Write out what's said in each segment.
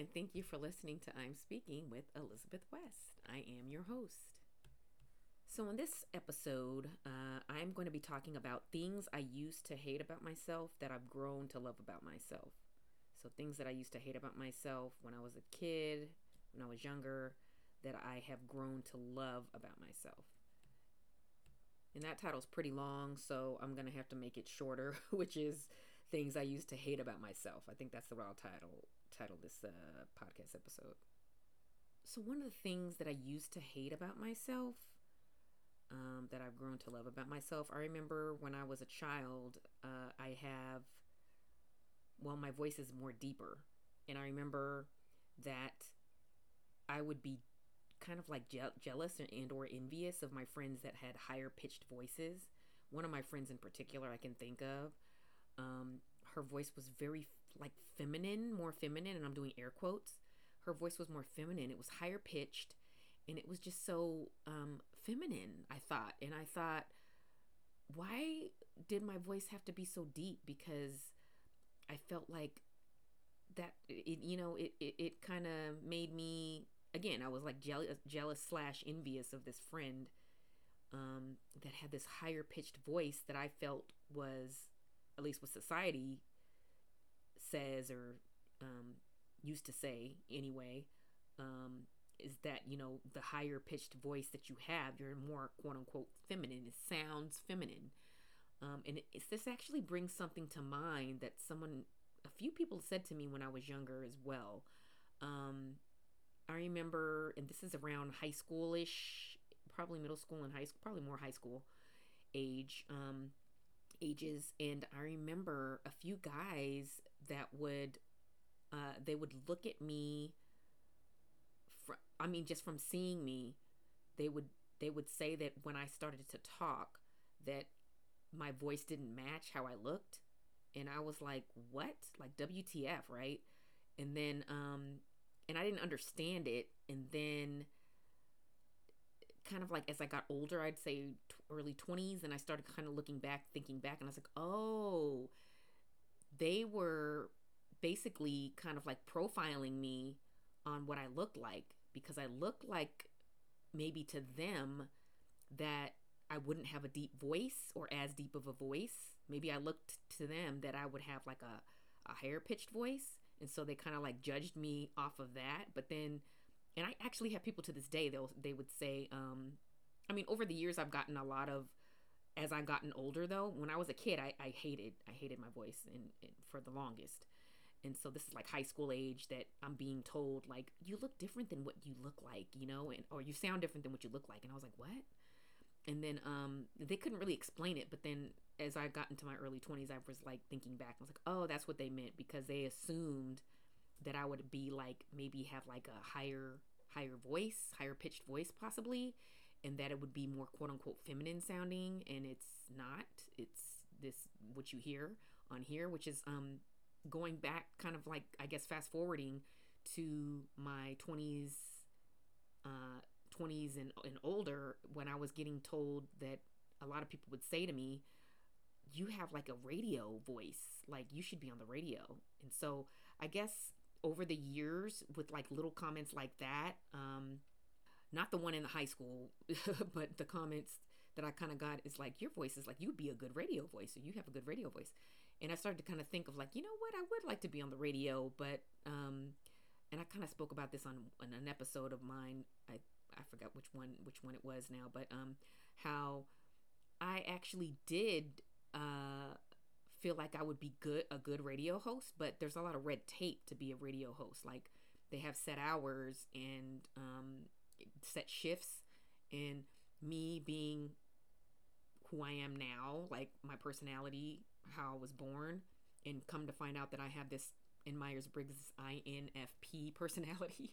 and thank you for listening to I'm Speaking with Elizabeth West. I am your host. So, in this episode, uh, I'm going to be talking about things I used to hate about myself that I've grown to love about myself. So, things that I used to hate about myself when I was a kid, when I was younger, that I have grown to love about myself. And that title's pretty long, so I'm going to have to make it shorter, which is things I used to hate about myself. I think that's the right title title this uh, podcast episode. So one of the things that I used to hate about myself, um, that I've grown to love about myself, I remember when I was a child, uh, I have, well, my voice is more deeper, and I remember that I would be kind of like je- jealous and or envious of my friends that had higher pitched voices. One of my friends in particular I can think of, um, her voice was very like feminine, more feminine, and I'm doing air quotes. Her voice was more feminine. It was higher pitched, and it was just so um, feminine. I thought, and I thought, why did my voice have to be so deep? Because I felt like that it, you know, it it, it kind of made me again. I was like jealous, jealous slash envious of this friend um, that had this higher pitched voice that I felt was at least what society says or um, used to say anyway, um, is that you know the higher pitched voice that you have, you're more quote unquote feminine. It sounds feminine, um, and it, this actually brings something to mind that someone, a few people said to me when I was younger as well. Um, I remember, and this is around high schoolish, probably middle school and high school, probably more high school age. Um, ages and i remember a few guys that would uh, they would look at me fr- i mean just from seeing me they would they would say that when i started to talk that my voice didn't match how i looked. And i was like what? Like wtf right? And then um and i didn't understand it. And then kind of like as I got older, I'd say early 20s, and I started kind of looking back, thinking back, and I was like, oh, they were basically kind of like profiling me on what I looked like because I looked like maybe to them that I wouldn't have a deep voice or as deep of a voice. Maybe I looked to them that I would have like a, a higher pitched voice. And so they kind of like judged me off of that. But then and I actually have people to this day they'll they would say um I mean over the years I've gotten a lot of as I've gotten older though when I was a kid I, I hated I hated my voice and, for the longest. And so this is like high school age that I'm being told like you look different than what you look like you know and or you sound different than what you look like and I was like what? And then um they couldn't really explain it but then as I got into my early 20s I was like thinking back I was like oh that's what they meant because they assumed that I would be like maybe have like a higher higher voice, higher pitched voice possibly, and that it would be more quote unquote feminine sounding and it's not. It's this what you hear on here, which is um going back kind of like I guess fast forwarding to my 20s uh 20s and, and older when I was getting told that a lot of people would say to me you have like a radio voice like you should be on the radio and so i guess over the years with like little comments like that. Um, not the one in the high school, but the comments that I kind of got is like, your voice is like, you'd be a good radio voice, or you have a good radio voice. And I started to kind of think of like, you know what, I would like to be on the radio, but, um, and I kind of spoke about this on, on an episode of mine. I, I forgot which one, which one it was now, but, um, how I actually did, uh, feel like I would be good a good radio host, but there's a lot of red tape to be a radio host. Like they have set hours and um, set shifts, and me being who I am now, like my personality, how I was born, and come to find out that I have this in Myers Briggs INFP personality,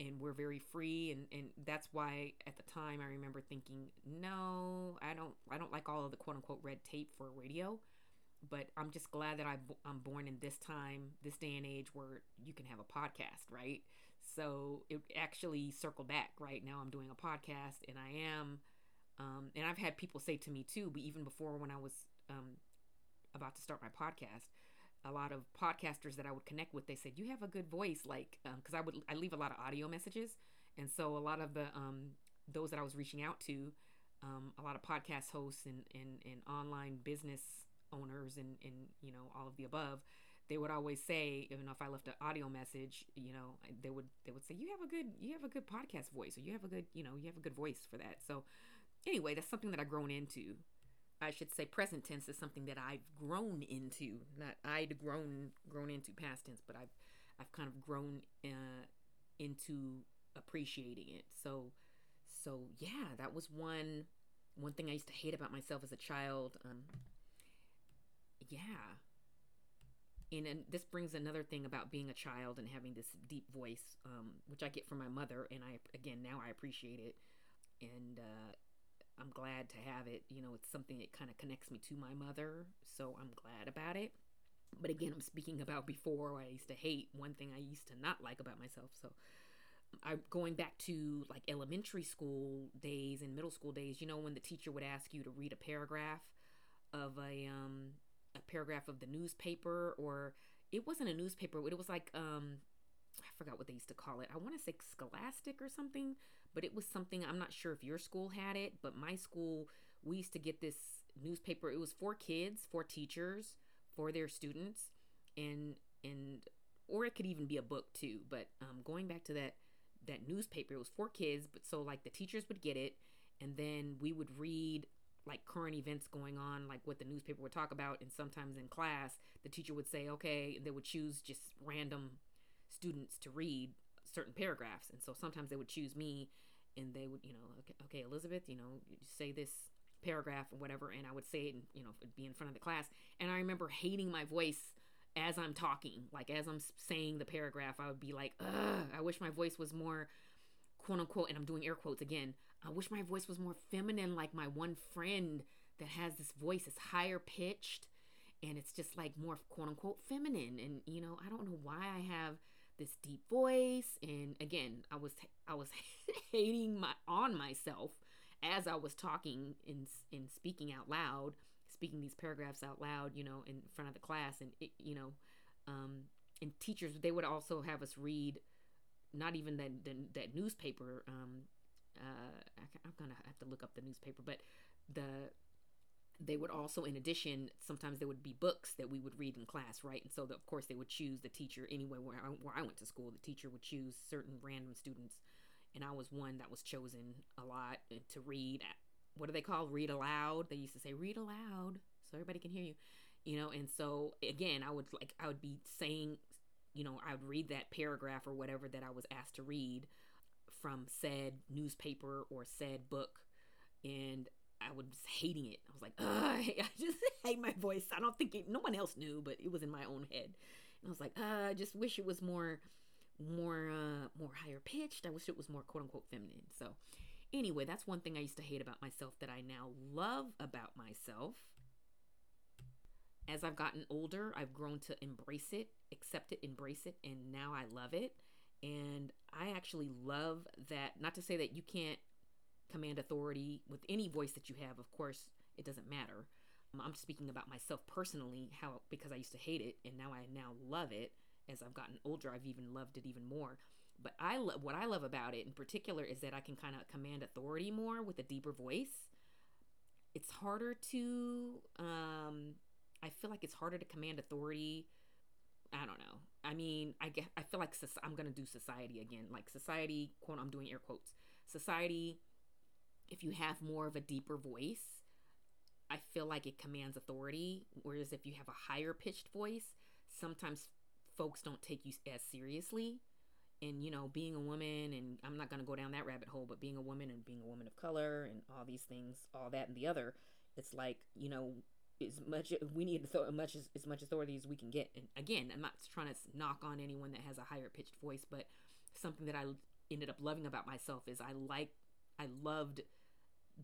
and we're very free, and and that's why at the time I remember thinking, no, I don't, I don't like all of the quote unquote red tape for radio but I'm just glad that I, I'm born in this time, this day and age where you can have a podcast, right? So it actually circled back, right? Now I'm doing a podcast and I am, um, and I've had people say to me too, but even before when I was um, about to start my podcast, a lot of podcasters that I would connect with, they said you have a good voice, like because um, I would I leave a lot of audio messages, and so a lot of the um, those that I was reaching out to, um, a lot of podcast hosts and, and, and online business owners and, and you know all of the above, they would always say, you know, if I left an audio message, you know, they would they would say you have a good you have a good podcast voice or you have a good you know you have a good voice for that. So anyway, that's something that I've grown into. I should say present tense is something that I've grown into, not I'd grown grown into past tense, but I've I've kind of grown uh, into appreciating it. So so yeah, that was one one thing I used to hate about myself as a child. Um, yeah. And, and this brings another thing about being a child and having this deep voice, um, which I get from my mother, and I again now I appreciate it, and uh, I'm glad to have it. You know, it's something that kind of connects me to my mother, so I'm glad about it. But again, I'm speaking about before I used to hate one thing I used to not like about myself. So I'm going back to like elementary school days and middle school days, you know, when the teacher would ask you to read a paragraph of a um a paragraph of the newspaper or it wasn't a newspaper, it was like um I forgot what they used to call it. I want to say Scholastic or something, but it was something I'm not sure if your school had it, but my school we used to get this newspaper. It was for kids, for teachers, for their students, and and or it could even be a book too. But um, going back to that that newspaper, it was for kids, but so like the teachers would get it, and then we would read like current events going on, like what the newspaper would talk about, and sometimes in class the teacher would say, okay, they would choose just random students to read certain paragraphs, and so sometimes they would choose me, and they would, you know, okay, okay Elizabeth, you know, say this paragraph or whatever, and I would say it, and you know, it'd be in front of the class, and I remember hating my voice as I'm talking, like as I'm saying the paragraph, I would be like, ugh, I wish my voice was more quote unquote, and I'm doing air quotes again. I wish my voice was more feminine, like my one friend that has this voice is higher pitched and it's just like more quote unquote feminine. And you know, I don't know why I have this deep voice. And again, I was I was hating my on myself as I was talking and in speaking out loud speaking these paragraphs out loud, you know, in front of the class, and it, you know, um, and teachers they would also have us read, not even that that, that newspaper. Um, uh, I, I'm gonna have to look up the newspaper, but the they would also in addition sometimes there would be books that we would read in class right? And so the, of course they would choose the teacher anyway where I, where I went to school the teacher would choose certain random students and i was one that was chosen a lot to read what do they call read aloud? They used to say read aloud so everybody can hear you you know? And so again i would like i would be saying you know i would read that paragraph or whatever that i was asked to read from said newspaper or said book and i was hating it. I was like i just hate my voice. I don't think it, no one else knew but it was in my own head. And i was like i just wish it was more more uh more higher pitched. I wish it was more quote unquote feminine. So Anyway, that's one thing I used to hate about myself that I now love about myself. As I've gotten older, I've grown to embrace it, accept it, embrace it, and now I love it. And I actually love that, not to say that you can't command authority with any voice that you have, of course, it doesn't matter. Um, I'm speaking about myself personally, how because I used to hate it and now I now love it. As I've gotten older, I've even loved it even more. But I love what I love about it in particular is that I can kind of command authority more with a deeper voice. It's harder to um I feel like it's harder to command authority. I don't know. I mean, I get I feel like I'm to do society again. Like society, quote I'm doing air quotes. Society if you have more of a deeper voice, I feel like it commands authority. Whereas if you have a higher pitched voice, sometimes folks don't take you as seriously and you know being a woman and i'm not to go down that rabbit hole but being a woman and being a woman of color and all these things all that and the other it's like you know as much we need as much as, as much authority as we can get and again i'm not trying to knock on anyone that has a higher pitched voice but something that i ended up loving about myself is i like i loved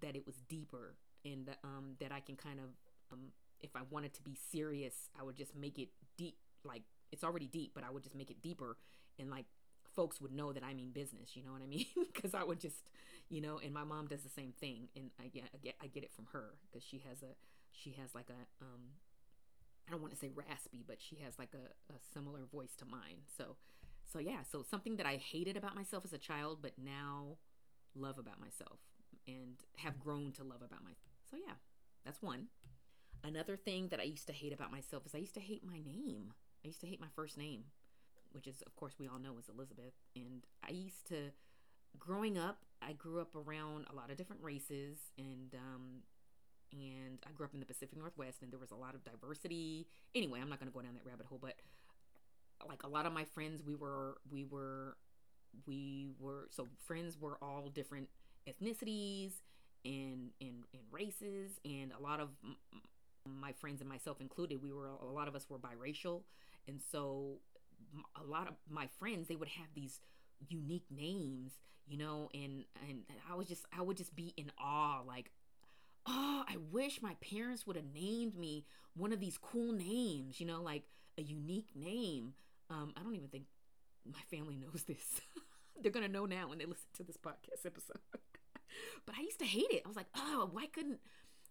that it was deeper and um, that i can kind of um, if i wanted to be serious i would just make it deep like it's already deep but i would just make it deeper and like folks would know that I mean business. You know what I mean? Because I would just, you know, and my mom does the same thing, and I get I get I get it from her because she has a she has like a um I don't want to say raspy, but she has like a, a similar voice to mine. So, so yeah, so something that I hated about myself as a child, but now love about myself and have grown to love about myself. So yeah, that's one. Another thing that I used to hate about myself is I used to hate my name. I used to hate my first name, which is, of course, we all know is Elizabeth. And I used to, growing up, I grew up around a lot of different races, and um, and I grew up in the Pacific Northwest, and there was a lot of diversity. Anyway, I'm not going to go down that rabbit hole, but like a lot of my friends, we were we were we were so friends were all different ethnicities and and and races, and a lot of my friends and myself included, we were a lot of us were biracial, and so a lot of my friends they would have these unique names, you know, and and I was just I would just be in awe, like, oh, I wish my parents would have named me one of these cool names, you know, like a unique name. Um, I don't even think my family knows this. They're gonna know now when they listen to this podcast episode. but I used to hate it. I was like, oh, why couldn't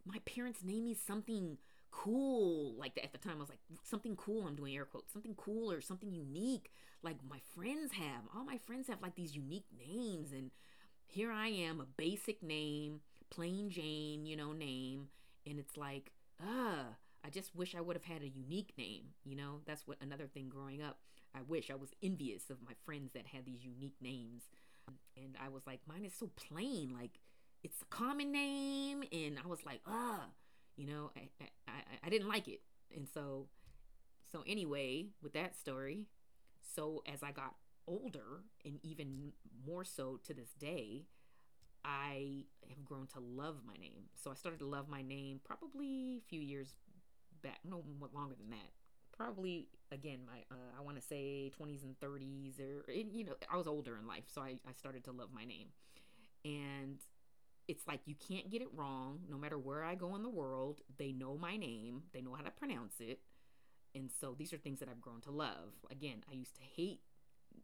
my parents name me something cool like at the time i was like something cool i'm doing air quotes something cool or something unique like my friends have all my friends have like these unique names and here i am a basic name plain jane you know name and it's like uh i just wish i would have had a unique name you know? That's what another thing growing up i wish i was envious of my friends that had these unique names. And i was like mine is so plain like it's a common name and i was like uh you know? I, I i didn't like it. And so so anyway with that story so as i got older and even more so to this day i have grown to love my name so i started to love my name probably a few years back no longer than that probably again my uh, i want to say 20s and 30s or you know i was older in life so I, I started to love my name and it's like you can't get it wrong no matter where I go in the world. They know my name, they know how to pronounce it. And so these are things that I've grown to love. Again, I used to hate,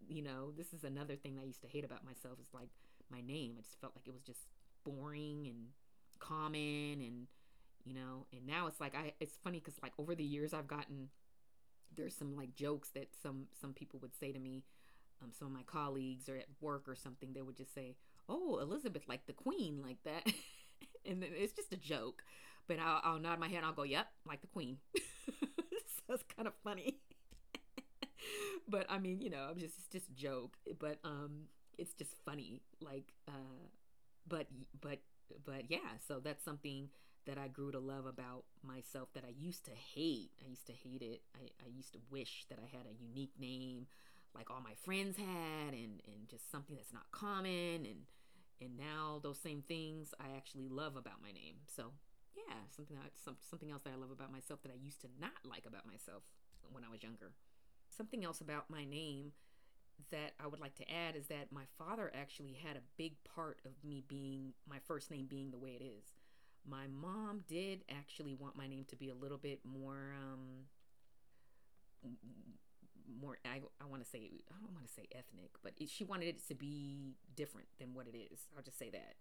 you know, this is another thing I used to hate about myself is like my name. I just felt like it was just boring and common and you know, and now it's like I it's funny cuz like over the years I've gotten there's some like jokes that some some people would say to me um, some of my colleagues or at work or something, they would just say, "Oh, Elizabeth, like the queen, like that," and then it's just a joke. But I'll, I'll nod my head. And I'll go, "Yep, like the queen." so it's kind of funny. but I mean, you know, I'm just it's just a joke. But um, it's just funny. Like, uh, but but but yeah. So that's something that I grew to love about myself that I used to hate. I used to hate it. I, I used to wish that I had a unique name like all my friends had and and just something that's not common and and now those same things I actually love about my name. So yeah, something that, some, something else that I love about myself that I used to not like about myself when I was younger. Something else about my name that I would like to add is that my father actually had a big part of me being my first name being the way it is. My mom did actually want my name to be a little bit more um, more I, I want to say I don't want to say ethnic, but it, she wanted it to be different than what it is. I'll just say that.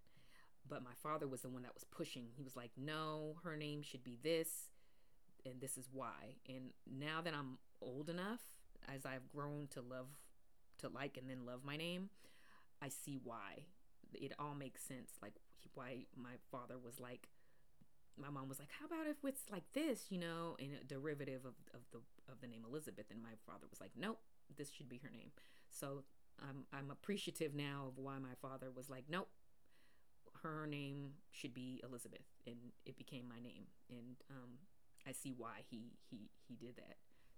But my father was the one that was pushing. He was like, "No, her name should be this, and this is why." And now that I'm old enough, as I've grown to love, to like, and then love my name, I see why. It all makes sense. Like why my father was like, my mom was like, "How about if it's like this, you know, in a derivative of, of the of the name Elizabeth?" And my father was like, "Nope, this should be her name." So I'm I'm appreciative now of why my father was like, "Nope, her name should be Elizabeth," and it became my name, and um, I see why he he he did that.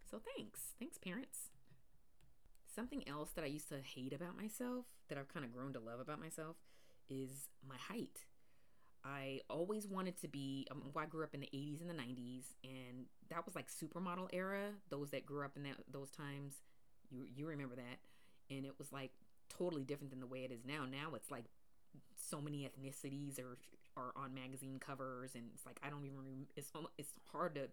So thanks, thanks, parents. Something else that I used to hate about myself that I've kind of grown to love about myself is my height I always wanted to be. Um, well, I grew up in the 80s and the 90s, and that was like supermodel era. Those that grew up in that those times, you you remember that, and it was like totally different than the way it is now. Now it's like so many ethnicities are are on magazine covers, and it's like I don't even. It's it's hard to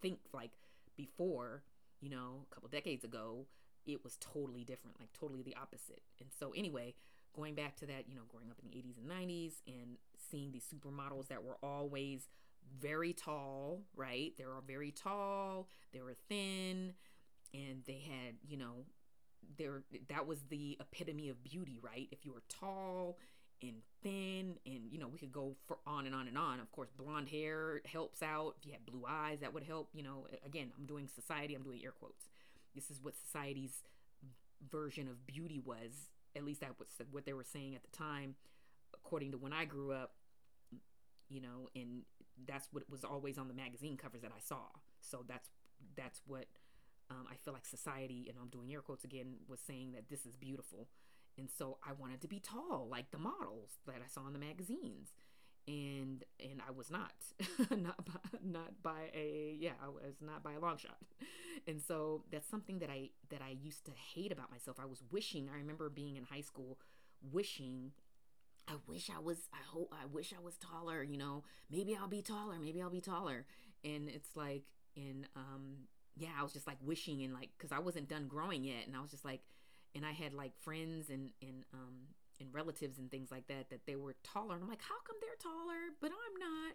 think like before, you know, a couple decades ago, it was totally different, like totally the opposite. And so anyway, going back to that, you know, growing up in the 80s and 90s and seeing these supermodels that were always very tall, right? They were very tall, they were thin, and they had, you know, there that was the epitome of beauty, right? If you were tall and thin and you know, we could go for on and on and on. Of course, blonde hair helps out. If you had blue eyes, that would help, you know. Again, I'm doing society, I'm doing air quotes. This is what society's version of beauty was. At least that was what they were saying at the time according to when I grew up, you know, and that's what was always on the magazine covers that I saw. So that's that's what um, I feel like society, and I'm doing air quotes again, was saying that this is beautiful, and so I wanted to be tall like the models that I saw in the magazines, and and I was not, not by, not by a yeah, I was not by a long shot, and so that's something that I that I used to hate about myself. I was wishing. I remember being in high school, wishing I wish I was I hope I wish I was taller, you know. Maybe I'll be taller, maybe I'll be taller. And it's like in um yeah, I was just like wishing and like cuz I wasn't done growing yet and I was just like and I had like friends and and um and relatives and things like that that they were taller and I'm like, "How come they're taller but I'm not?"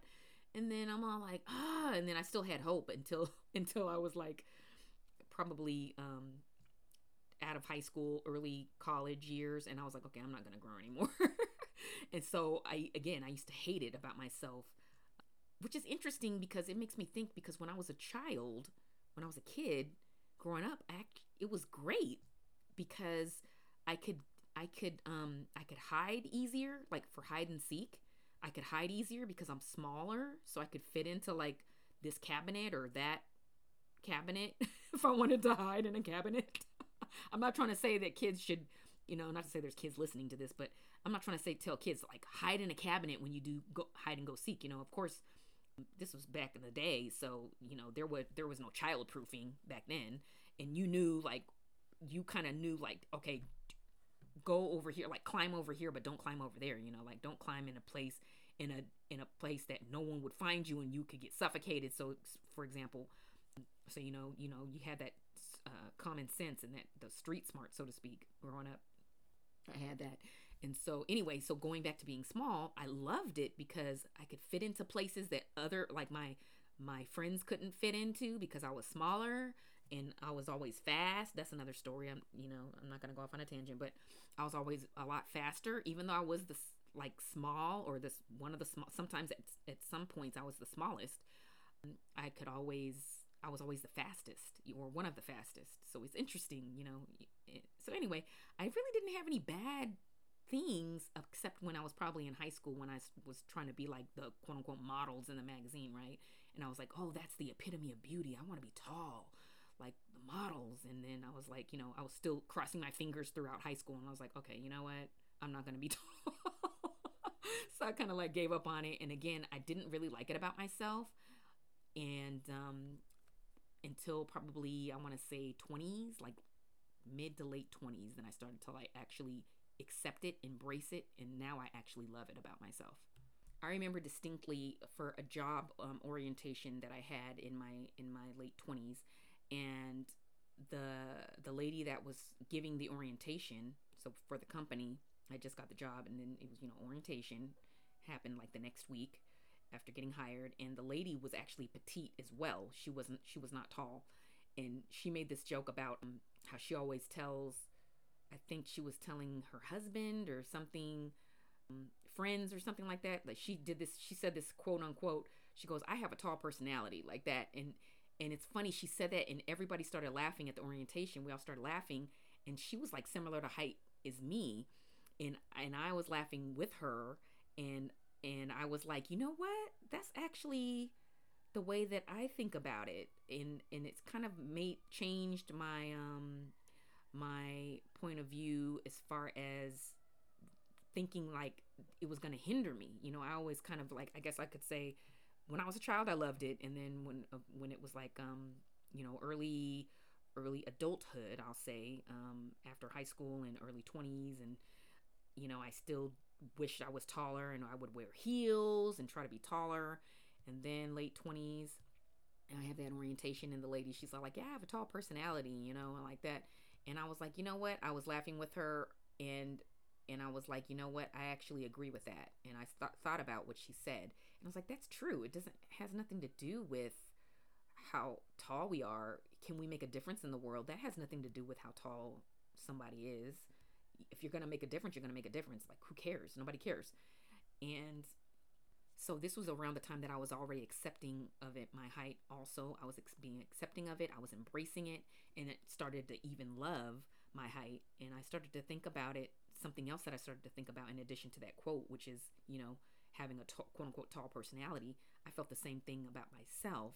And then I'm all like, "Ah," and then I still had hope until until I was like probably um out of high school, early college years and I was like, "Okay, I'm not to grow anymore." and so I again I used to hate it about myself, which is interesting because it makes me think because when I was a child, when I was a kid growing up, act it was great because I could I could um I could hide easier like for hide and seek. I could hide easier because I'm smaller, so I could fit into like this cabinet or that cabinet if I wanted to hide in a cabinet. I'm not trying to say that kids should you know, not to say there's kids listening to this, but I'm not trying to say tell kids like hide in a cabinet when you do go hide and go seek. You know, of course, this was back in the day, so you know there was there was no child proofing back then, and you knew like you kind of knew like okay, go over here, like climb over here, but don't climb over there. You know, like don't climb in a place in a in a place that no one would find you and you could get suffocated. So, for example, so you know you know you had that uh, common sense and that the street smart, so to speak, growing up. I had that. And so, anyway, so going back to being small, I loved it because I could fit into places that other, like my my friends couldn't fit into because I was smaller and I was always fast. That's another story. I'm, you know, I'm not gonna go off on a tangent, but I was always a lot faster, even though I was this like small or this one of the small. Sometimes at at some points I was the smallest. I could always I was always the fastest or one of the fastest. So it's interesting, you know. So anyway, I really didn't have any bad things except when I was probably in high school when I was trying to be like the quote unquote models in the magazine, right? And I was like, oh, that's the epitome of beauty. I want to be tall like the models. And then I was like, you know, I was still crossing my fingers throughout high school and I was like, okay, you know what? I'm not going to be tall. so I kind of like gave up on it. And again, I didn't really like it about myself. And um, until probably, I want to say 20s, like mid to late 20s, then I started to like actually accept it, embrace it, and now I actually love it about myself. I remember distinctly for a job um, orientation that I had in my in my late 20s and the the lady that was giving the orientation so for the company I just got the job and then it was you know orientation happened like the next week after getting hired and the lady was actually petite as well she wasn't she was not tall and she made this joke about um, how she always tells I think she was telling her husband or something, um, friends or something like that. Like she did this, she said this quote unquote. She goes, "I have a tall personality like that," and and it's funny she said that, and everybody started laughing at the orientation. We all started laughing, and she was like similar to height as me, and and I was laughing with her, and and I was like, you know what? That's actually the way that I think about it, and and it's kind of made changed my um my point of view as far as thinking like it was going to hinder me. You know, I always kind of like I guess I could say when I was a child I loved it and then when uh, when it was like um you know early early adulthood I'll say um after high school and early 20s and you know I still wished I was taller and I would wear heels and try to be taller and then late 20s and I have that orientation and the lady she's like yeah I have a tall personality you know and like that and I was like, you know what? I was laughing with her and and I was like, you know what? I actually agree with that. And I th- thought about what she said, and I was like, that's true. It doesn't has nothing to do with how tall we are. Can we make a difference in the world? That has nothing to do with how tall somebody is. If you're gonna make a difference, you're gonna make a difference. Like who cares? Nobody cares. And so this was around the time that I was already accepting of it, my height. Also, I was ex- being accepting of it. I was embracing it, and it started to even love my height. And I started to think about it. Something else that I started to think about, in addition to that quote, which is, you know, having a t- quote unquote tall personality, I felt the same thing about myself.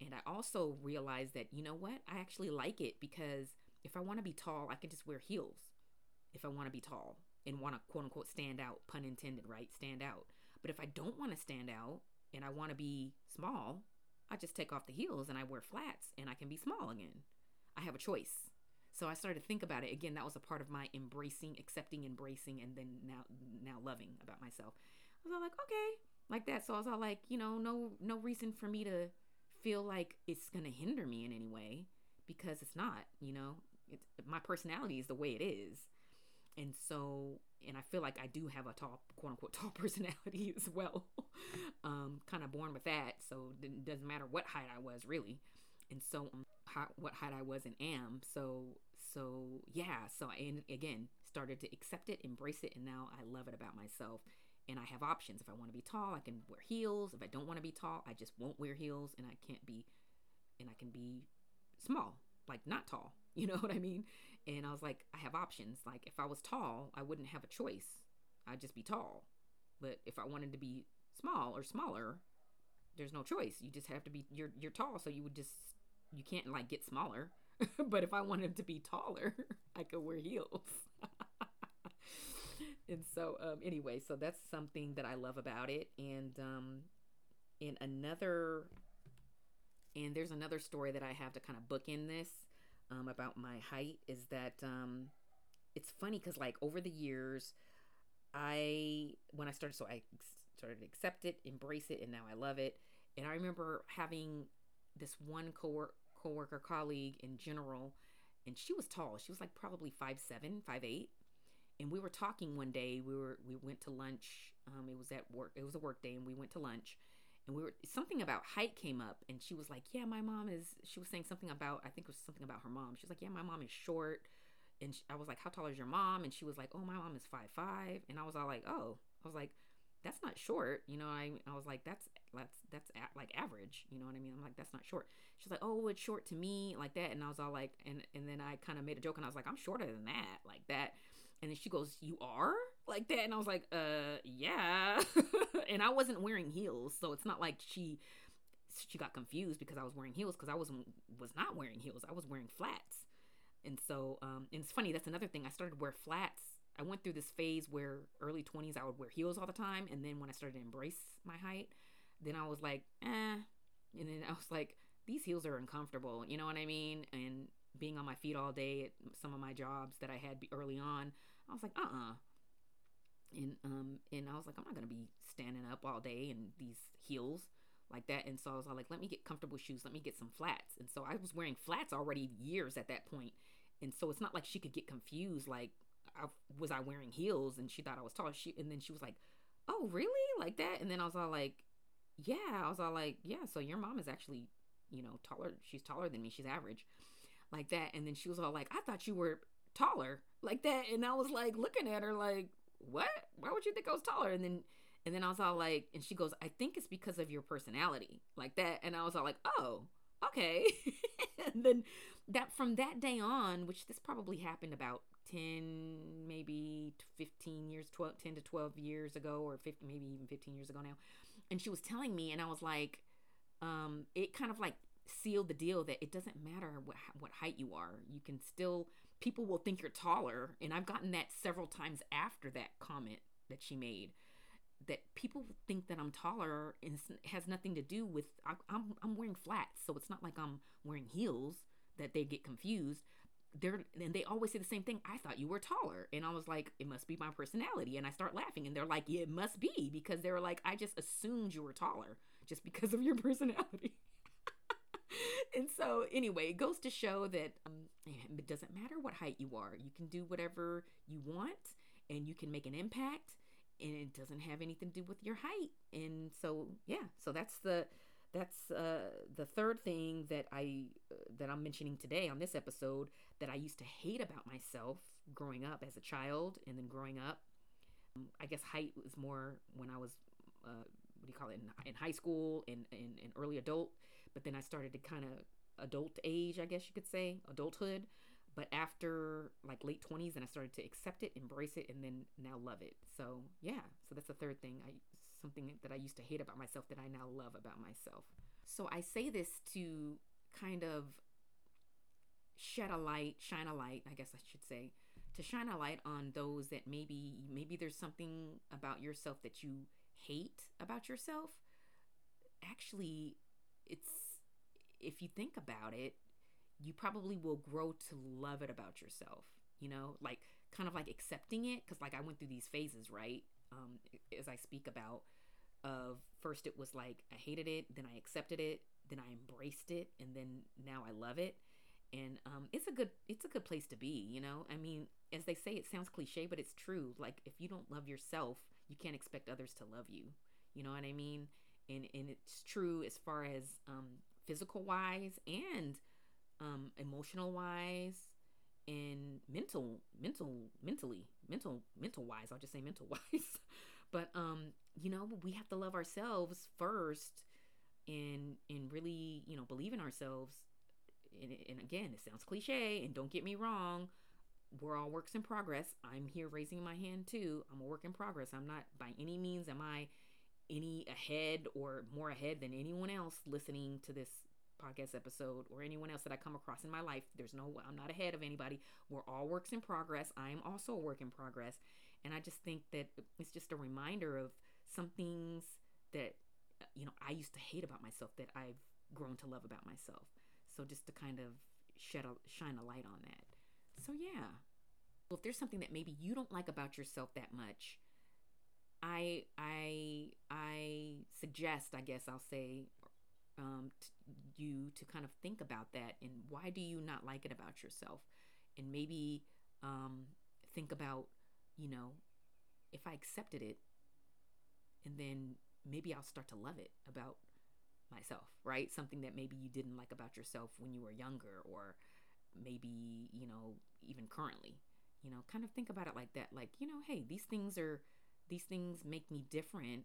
And I also realized that, you know what? I actually like it because if I want to be tall, I can just wear heels if I want to be tall and want to quote unquote stand out, pun intended, right? Stand out. But if I don't want to stand out and I want to be small, I just take off the heels and I wear flats and I can be small again. I have a choice. So I started to think about it again. That was a part of my embracing, accepting, embracing, and then now now loving about myself. Was all like, okay, like that. So I was all like, you know, no no reason for me to feel like it's gonna hinder me in any way because it's not. You know, it's my personality is the way it is, and so and I feel like I do have a tall, quote unquote, tall personality as well. um, kind of born with that, so it doesn't matter what height I was really, and so um, how, what height I was and am. So so yeah, so I and again started to accept it, embrace it, and now I love it about myself. And I have options. If I want to be tall, I can wear heels. If I don't want to be tall, I just won't wear heels, and I can't be, and I can be small, like not tall. You know what I mean? And I was like, I have options. Like if I was tall, I wouldn't have a choice. I'd just be tall. But if I wanted to be small or smaller, there's no choice. You just have to be you're you're tall, so you would just you can't like get smaller. but if I wanted to be taller, I could wear heels. And so um anyway, so that's something that I love about it. And um in another and there's another story that I have to kind of book in this um, about my height is that um, it's funny because like over the years i when i started so i started to accept it embrace it and now i love it. And i remember having this one co coworker colleague in general and she was tall. She was like probably five seven five eight and we were talking one day we were we went to lunch um, it was at work it was a work day and we went to lunch and we were something about height came up and she was like yeah my mom is she was saying something about i think it was something about her mom she was like yeah my mom is short and she, i was like how tall is your mom? and she was like oh my mom is five five and i was all like oh i was like that's not short you know i i was like that's that's that's like average you know what i mean? I'm like that's not short. She's like oh it's short to me like that and i was all like and and then i kind of made a joke and i was like i'm shorter than that like that and then she goes you are? like that. And i was like uh yeah. And i wasn't wearing heels so it's not like she she got confused because i was wearing heels because i wasn't was not wearing heels. I was wearing flats. And so um and it's funny that's another thing. I started wear flats. I went through this phase where early 20s i would wear heels all the time. And then when i started to embrace my height then i was like eh. And then i was like these heels are uncomfortable. You know what i mean? And being on my feet all day at some of my jobs that i had early on i was like uh-uh and um and I was like, I'm not gonna be standing up all day in these heels like that. And so I was all like, let me get comfortable shoes. Let me get some flats. And so I was wearing flats already years at that point. And so it's not like she could get confused. Like, I, was I wearing heels? And she thought I was tall. She and then she was like, oh really like that? And then I was all like, yeah. I was all like, yeah. So your mom is actually, you know, taller. She's taller than me. She's average, like that. And then she was all like, I thought you were taller like that. And I was like looking at her like, what? Why would you think I was taller? And then and then I was all like, and she goes, I think it's because of your personality, like that. And I was all like, oh, okay. and then that from that day on, which this probably happened about 10, maybe 15 years, 12, 10 to 12 years ago, or 50, maybe even 15 years ago now. And she was telling me, and I was like, um, it kind of like sealed the deal that it doesn't matter what, what height you are. You can still, people will think you're taller. And I've gotten that several times after that comment that she made that people think that I'm taller and has nothing to do with I, I'm I'm wearing flats, so it's not like I'm wearing heels that they get confused. They're and they always say the same thing. I thought you were taller, and I was like, it must be my personality, and I start laughing, and they're like, yeah, it must be because they were like, I just assumed you were taller just because of your personality. And so anyway, it goes to show that um, it doesn't matter what height you are, you can do whatever you want and you can make an impact and it doesn't have anything to do with your height. And so, yeah, so that's the that's uh, the third thing that I uh, that I'm mentioning today on this episode that I used to hate about myself growing up as a child and then growing up. Um, I guess height was more when I was uh, what do you call it in, in high school and in, in, early adult, but then I started to kind of adult age, I guess you could say, adulthood. But after like late 20s, and I started to accept it, embrace it, and then now love it. So yeah, so that's the third thing I something that I used to hate about myself that I now love about myself. So I say this to kind of shed a light, shine a light, I guess I should say, to shine a light on those that maybe maybe there's something about yourself that you hate about yourself. Actually, it's if you think about it, you probably will grow to love it about yourself. You know, like kind of like accepting it because like I went through these phases, right? Um, as I speak about of first it was like I hated it, then I accepted it, then I embraced it, and then now I love it. And um, it's a good it's a good place to be, you know. I mean, as they say, it sounds cliche, but it's true. Like if you don't love yourself, you can't expect others to love you. You know what I mean? And and it's true as far as um, physical wise and um, emotional wise and mental mental mentally mental mental wise i'll just say mental wise. But um you know we have to love ourselves first and and really you know believe in ourselves. And, and again it sounds cliche and don't get me wrong. We're all works in progress. I'm here raising my hand too. I'm a work in progress. I'm not by any means am i any ahead or more ahead than anyone else listening to this podcast episode or anyone else that I come across in my life. There's no, I'm not ahead of anybody. We're all works in progress. I'm also a work in progress. And I just think that it's just a reminder of some things that, you know, I used to hate about myself that I've grown to love about myself. So just to kind of shed a, shine a light on that. So yeah. Well, if there's something that maybe you don't like about yourself that much, I I I suggest, I guess I'll say, um, you to kind of think about that and why do you not like it about yourself? And maybe um, think about you know if i accepted it and then maybe i'll start to love it about myself right? Something that maybe you didn't like about yourself when you were younger or maybe you know even currently. You know kind of think about it like that like you know hey these things are these things make me different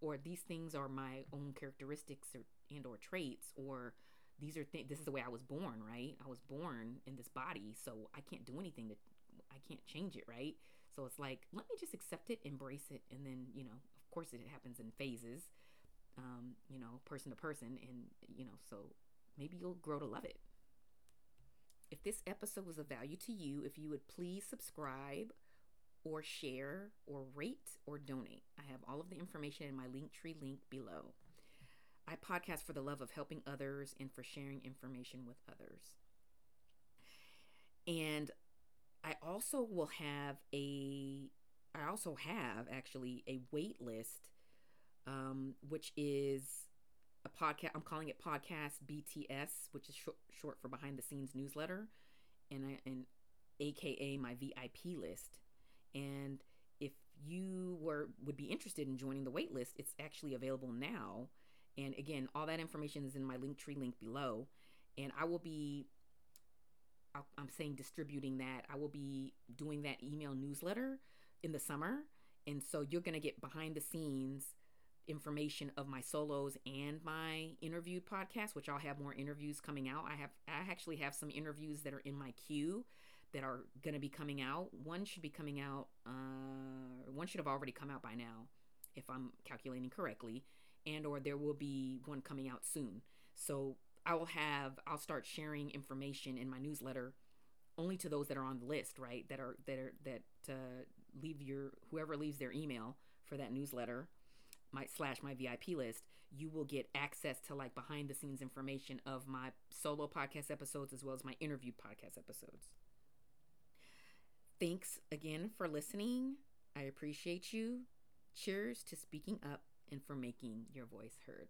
or these things are my own characteristics or and or traits or these are things this is the way I was born, right? I was born in this body, so I can't do anything to I can't change it, right? So it's like, let me just accept it, embrace it, and then, you know, of course it happens in phases, um, you know, person to person, and you know, so maybe you'll grow to love it. If this episode was of value to you, if you would please subscribe or share or rate or donate. I have all of the information in my Linktree link below. I podcast for the love of helping others and for sharing information with others. And I also will have a, I also have actually a wait list, um, which is a podcast. I'm calling it Podcast BTS, which is short, short for Behind the Scenes Newsletter, and I, and AKA my VIP list. And if you were would be interested in joining the wait list, it's actually available now and again, all that information is in my Linktree link below. And I will be, I'm saying distributing that. I will be doing that email newsletter in the summer. And so you're going to get behind the scenes information of my solos and my interviewed podcast, which I'll have more interviews coming out. I have, I actually have some interviews that are in my queue that are going to be coming out. One should be coming out, uh, one should have already come out by now, if I'm calculating correctly and or there will be one coming out soon. So I will have I'll start sharing information in my newsletter only to those that are on the list, right? That are that are that uh, leave your whoever leaves their email for that newsletter, my slash my VIP list, you will get access to like behind the scenes information of my solo podcast episodes as well as my interview podcast episodes. Thanks again for listening. I appreciate you. Cheers to speaking up and for making your voice heard.